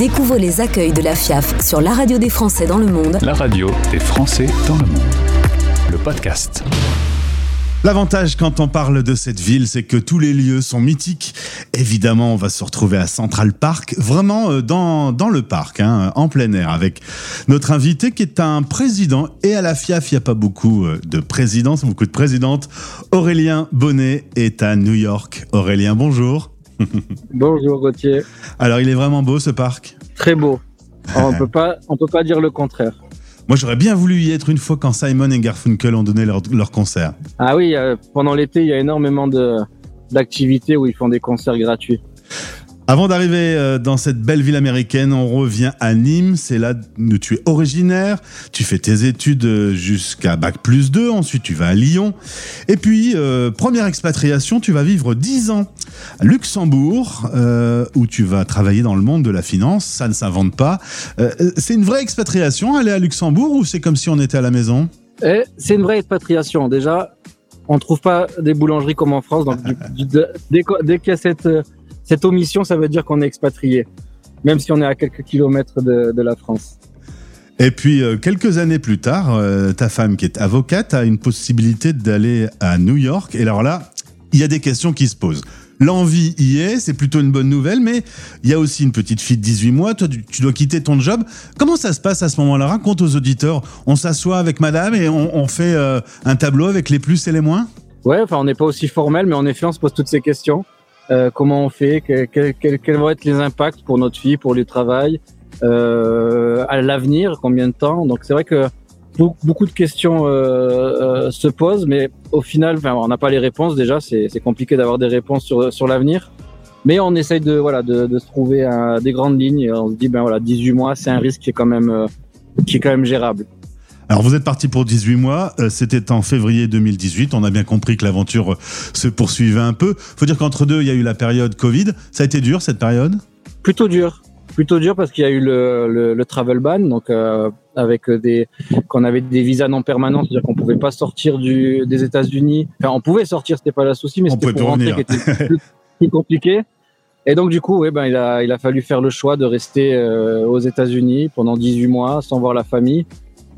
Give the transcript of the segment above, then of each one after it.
Découvre les accueils de la FIAF sur la radio des Français dans le monde. La radio des Français dans le monde. Le podcast. L'avantage quand on parle de cette ville, c'est que tous les lieux sont mythiques. Évidemment, on va se retrouver à Central Park, vraiment euh, dans, dans le parc, hein, en plein air, avec notre invité qui est un président. Et à la FIAF, il n'y a pas beaucoup euh, de présidents, beaucoup de présidentes. Aurélien Bonnet est à New York. Aurélien, bonjour. Bonjour Gauthier. Alors, il est vraiment beau ce parc Très beau. On peut pas, on peut pas dire le contraire. Moi, j'aurais bien voulu y être une fois quand Simon et Garfunkel ont donné leur, leur concert. Ah oui, euh, pendant l'été, il y a énormément de d'activités où ils font des concerts gratuits. Avant d'arriver euh, dans cette belle ville américaine, on revient à Nîmes. C'est là où tu es originaire. Tu fais tes études euh, jusqu'à Bac plus 2. Ensuite, tu vas à Lyon. Et puis, euh, première expatriation, tu vas vivre 10 ans à Luxembourg, euh, où tu vas travailler dans le monde de la finance. Ça ne s'invente pas. Euh, c'est une vraie expatriation, aller à Luxembourg, ou c'est comme si on était à la maison? Et c'est une vraie expatriation. Déjà, on trouve pas des boulangeries comme en France. Donc, du- du- de- dès, qu'il y a cette, cette omission, ça veut dire qu'on est expatrié. Même si on est à quelques kilomètres de, de la France. Et puis, euh, quelques années plus tard, euh, ta femme, qui est avocate, a une possibilité d'aller à New York. Et alors là, il y a des questions qui se posent. L'envie y est, c'est plutôt une bonne nouvelle, mais il y a aussi une petite fille de 18 mois. Toi, tu tu dois quitter ton job. Comment ça se passe à ce moment-là? Raconte aux auditeurs. On s'assoit avec madame et on, on fait euh, un tableau avec les plus et les moins? Ouais, enfin, on n'est pas aussi formel, mais en effet, on se pose toutes ces questions. Euh, comment on fait? Que- que- que- Quels vont être les impacts pour notre fille, pour le travail, euh, à l'avenir, combien de temps? Donc, c'est vrai que beaucoup, de questions euh, euh, se posent, mais au final, on n'a pas les réponses déjà. C'est compliqué d'avoir des réponses sur, sur l'avenir. Mais on essaye de, voilà, de, de se trouver un- des grandes lignes. Et on se dit, ben voilà, 18 mois, c'est un risque qui est quand même, euh, qui est quand même gérable. Alors vous êtes parti pour 18 mois, euh, c'était en février 2018, on a bien compris que l'aventure euh, se poursuivait un peu. Faut dire qu'entre deux, il y a eu la période Covid. Ça a été dur cette période? Plutôt dur. Plutôt dur parce qu'il y a eu le, le, le travel ban donc euh, avec des qu'on avait des visas non permanents c'est-à-dire qu'on pouvait pas sortir du des États-Unis. Enfin on pouvait sortir c'était pas le souci mais c'était pour rentrer qui était plus, plus compliqué. Et donc du coup ouais, ben il a il a fallu faire le choix de rester euh, aux États-Unis pendant 18 mois sans voir la famille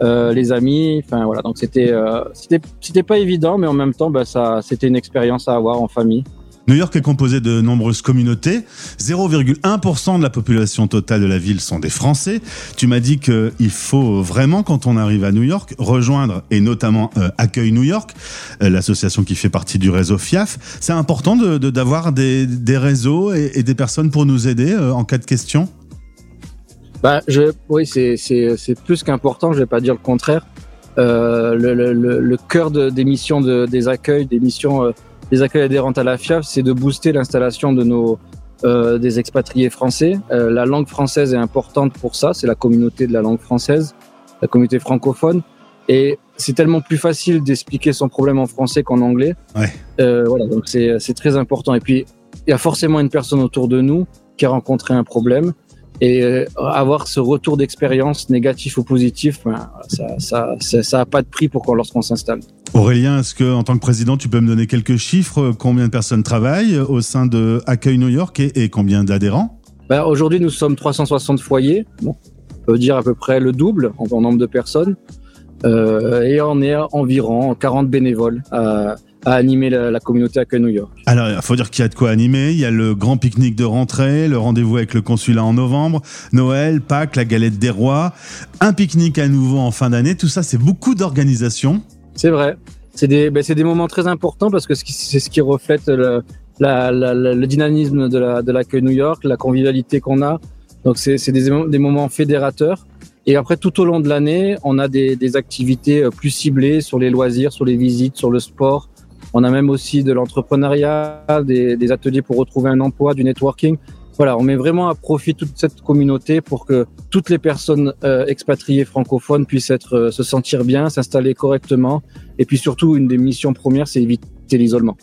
euh, les amis enfin voilà donc c'était euh, c'était c'était pas évident mais en même temps ben, ça c'était une expérience à avoir en famille New York est composé de nombreuses communautés. 0,1% de la population totale de la ville sont des Français. Tu m'as dit qu'il faut vraiment, quand on arrive à New York, rejoindre, et notamment euh, Accueil New York, l'association qui fait partie du réseau FIAF. C'est important d'avoir de, d'avoir des, réseaux et, des personnes pour nous aider en cas de question? Bah, je, oui, c'est, plus qu'important, je vais pas dire le contraire. Euh, le, le, le, le cœur de, des missions de, des accueils, des missions euh, des accueils adhérentes à la FIAF, c'est de booster l'installation de nos euh, des expatriés français. Euh, la langue française est importante pour ça, c'est la communauté de la langue française, la communauté francophone. Et c'est tellement plus facile d'expliquer son problème en français qu'en anglais. Ouais. Euh, voilà, donc c'est très important. Et puis, il y a forcément une personne autour de nous qui a rencontré un problème et euh, avoir ce retour d'expérience négatif ou positif, ben, ça, ça, ça, ça a pas de prix pour qu'on lorsqu'on s'installe. Aurélien, est-ce que en tant que président, tu peux me donner quelques chiffres? Combien de personnes travaillent au sein de Accueil New York et, et combien d'adhérents? Ben, aujourd'hui, nous sommes 360 foyers, bon, on peut dire à peu près le double en, en nombre de personnes, et on est environ 40 bénévoles à, à animer la, la communauté Accueil New York. Alors, il faut dire qu'il y a de quoi animer. Il y a le grand pique-nique de rentrée, le rendez-vous avec le consulat en novembre, Noël, Pâques, la galette des rois, un pique-nique à nouveau en fin d'année. Tout ça, c'est beaucoup d'organisation. C'est vrai. C'est des, ben, des moments très importants parce que c'est ce qui reflète le, la, la- la- le dynamisme de la, de l'accueil New York, la convivialité qu'on a. Donc c'est, des, des moments fédérateurs. Et après, tout au long de l'année, on a des, des activités euh, plus ciblées sur les loisirs, sur les visites, sur le sport. On a même aussi de l'entrepreneuriat, des, des ateliers pour retrouver un emploi, du networking. Voilà, on met vraiment à profit toute cette communauté pour que toutes les personnes euh, expatriées francophones puissent être, euh, se sentir bien, s'installer correctement. Et puis surtout, une des missions premières, c'est éviter l'isolement.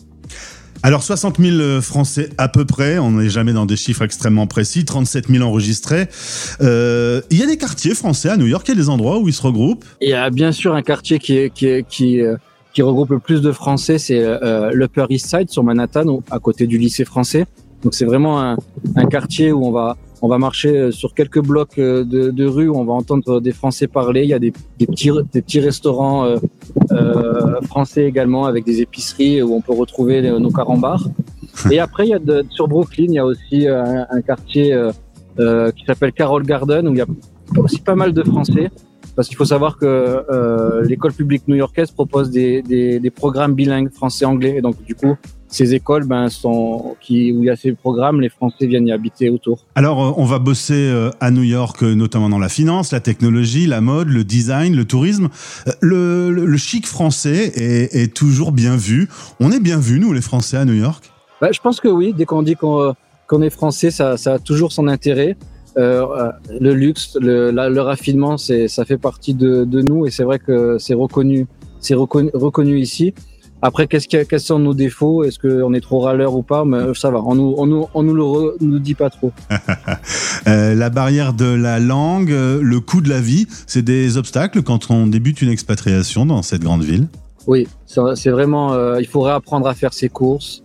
Alors 60 000 Français à peu près, on n'est jamais dans des chiffres extrêmement précis, 37 000 enregistrés. Euh, il y a des quartiers français à New York, il y a des endroits où ils se regroupent? Il y a bien sûr un quartier qui, qui, qui, euh, qui regroupe le plus de Français, c'est euh, l'Upper East Side sur Manhattan, à côté du lycée français. Donc c'est vraiment un, un quartier où on va on va marcher sur quelques blocs de, de rue où on va entendre des Français parler. Il y a des, des petits, des petits restaurants euh, euh, français également avec des épiceries où on peut retrouver nos carambars. Et après, il y a de, sur Brooklyn, il y a aussi un, un quartier euh, euh qui s'appelle Carroll Garden où il y a aussi pas mal de Français. Parce qu'il faut savoir que euh, l'école publique new-yorkaise propose des, des, des programmes bilingues français-anglais. Et donc, du coup, ces écoles ben, sont, qui, où il y a ces programmes, les Français viennent y habiter autour. Alors, euh, on va bosser euh, à New York, euh, notamment dans la finance, la technologie, la mode, le design, le tourisme. Le, le, le chic français est, est, toujours bien vu. On est bien vu, nous, les Français, à New York? Ben, Je pense que oui. Dès qu'on dit qu'on qu est français, ça, ça, a toujours son intérêt. Euh, le luxe, le, la, le raffinement, ça fait partie de, de nous et c'est vrai que c'est reconnu, c'est reconnu, reconnu ici. Après, qu'est-ce qu quels sont nos défauts? Est-ce qu'on est trop râleur ou pas? Mais ça va, on nous, on nous, on nous le re, nous dit pas trop. euh, la barrière de la langue, le coût de la vie, c'est des obstacles quand on débute une expatriation dans cette grande ville? Oui, c'est vraiment. Euh, il faudrait apprendre à faire ses courses.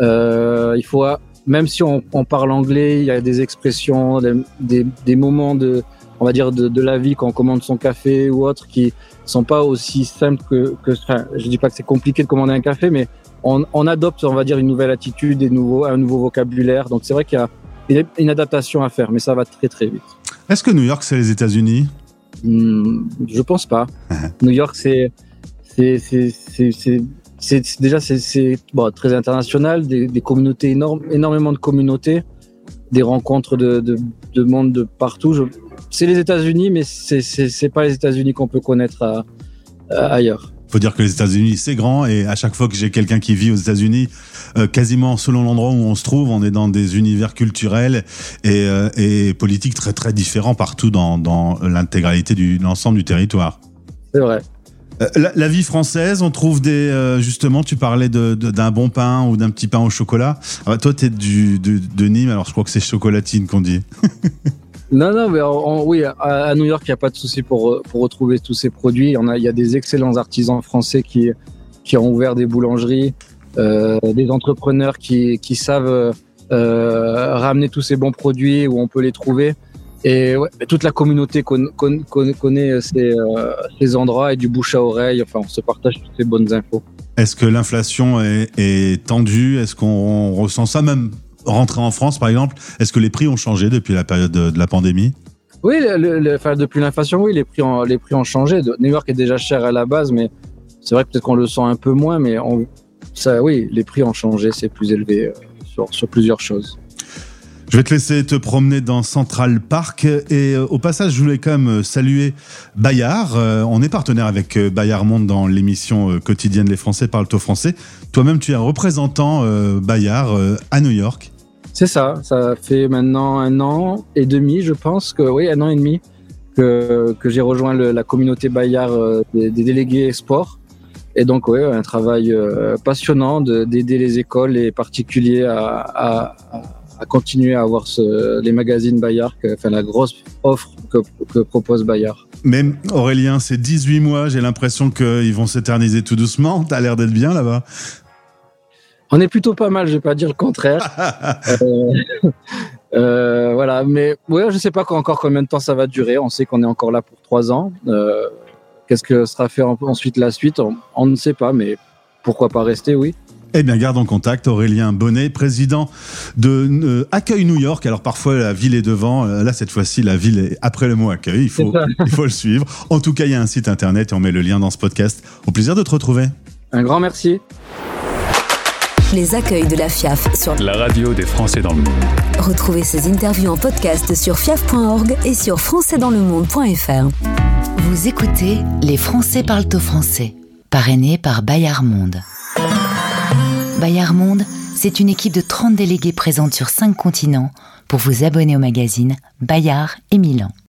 Euh, il faut, même si on, on, parle anglais, il y a des expressions, des, des, des moments de, on va dire, de, de, la vie quand on commande son café ou autre qui sont pas aussi simples que, que enfin, je dis pas que c'est compliqué de commander un café, mais on, on, adopte, on va dire, une nouvelle attitude, des nouveaux, un nouveau vocabulaire. Donc c'est vrai qu'il y a une adaptation à faire, mais ça va très très vite. Est-ce que New York c'est les États-Unis? Mmh, Je pense pas. New York c'est c'est déjà c'est bon, très international, des, des communautés énormes, énormément de communautés, des rencontres de, de, de monde de partout. Je, c'est les États-Unis, mais c'est pas les États-Unis qu'on peut connaître à, à, ailleurs. Faut dire que les États-Unis c'est grand et à chaque fois que j'ai quelqu'un qui vit aux États-Unis, euh, quasiment selon l'endroit où on se trouve, on est dans des univers culturels et, euh, et politiques très très différents partout dans, dans l'intégralité de l'ensemble du territoire. C'est vrai. Euh, la, la, vie française, on trouve des euh, justement, tu parlais d'un de, de, bon pain ou d'un petit pain au chocolat. Alors, toi, tu es du, de, de Nîmes, alors je crois que c'est chocolatine qu'on dit. Non, non, mais oui, à, New York, il n'y a pas de souci pour, pour retrouver tous ces produits. Il y, a, des excellents artisans français qui, qui ont ouvert des boulangeries, euh, des entrepreneurs qui, qui savent euh, ramener tous ces bons produits où on peut les trouver. Et ouais, toute la communauté con, con, con, connaît ces, euh, ces endroits et du bouche à oreille. Enfin, on se partage toutes ces bonnes infos. Est-ce que l'inflation est tendue? Est-ce qu'on ressent ça même? Rentrer en France, par exemple, est-ce que les prix ont changé depuis la période de, de la pandémie? Oui, le, le, enfin, depuis l'inflation, oui, les prix, ont, les prix ont changé. New York est déjà cher à la base, mais c'est vrai que peut-être qu'on le sent un peu moins, mais on, ça, oui, les prix ont changé, c'est plus élevé euh, sur, sur plusieurs choses. Je vais te laisser te promener dans Central Park et euh, au passage, je voulais quand même saluer Bayard. Euh, on est partenaire avec euh, Bayard Monde dans l'émission euh, quotidienne Les Français parlent au français. Toi-même, tu es un représentant euh, Bayard à New York. C'est ça, ça fait maintenant un an et demi, je pense que oui, un an et demi que, que j'ai rejoint la communauté Bayard des, des, délégués sport. Et donc, oui, un travail passionnant d'aider les écoles et particuliers à, à, continuer à avoir les magazines Bayard, enfin la grosse offre que, que propose Bayard. Même Aurélien, c'est 18 mois, j'ai l'impression qu'ils vont s'éterniser tout doucement. T'as l'air d'être bien là-bas. On est plutôt pas mal, je vais pas dire le contraire. euh, euh, voilà, mais ouais, je sais pas encore combien de temps ça va durer. On sait qu'on est encore là pour trois ans. Euh, Qu'est-ce que sera fait ensuite la suite? On, on ne sait pas, mais pourquoi pas rester, oui. Eh bien, garde en contact Aurélien Bonnet, président de Accueil New York. Alors parfois la ville est devant, là cette fois-ci la ville est après le mot accueil. Il faut, il faut le suivre. En tout cas, il y a un site internet et on met le lien dans ce podcast. Au plaisir de te retrouver. Un grand merci. Les accueils de la FIAF sur la radio des Français dans le monde. Retrouvez ces interviews en podcast sur fiaf.org et sur françaisdanslemonde.fr. Vous écoutez Les Français parlent au français, parrainé par Bayard Monde. Bayard Monde, c'est une équipe de 30 délégués présente sur 5 continents pour vous abonner au magazine Bayard et Milan.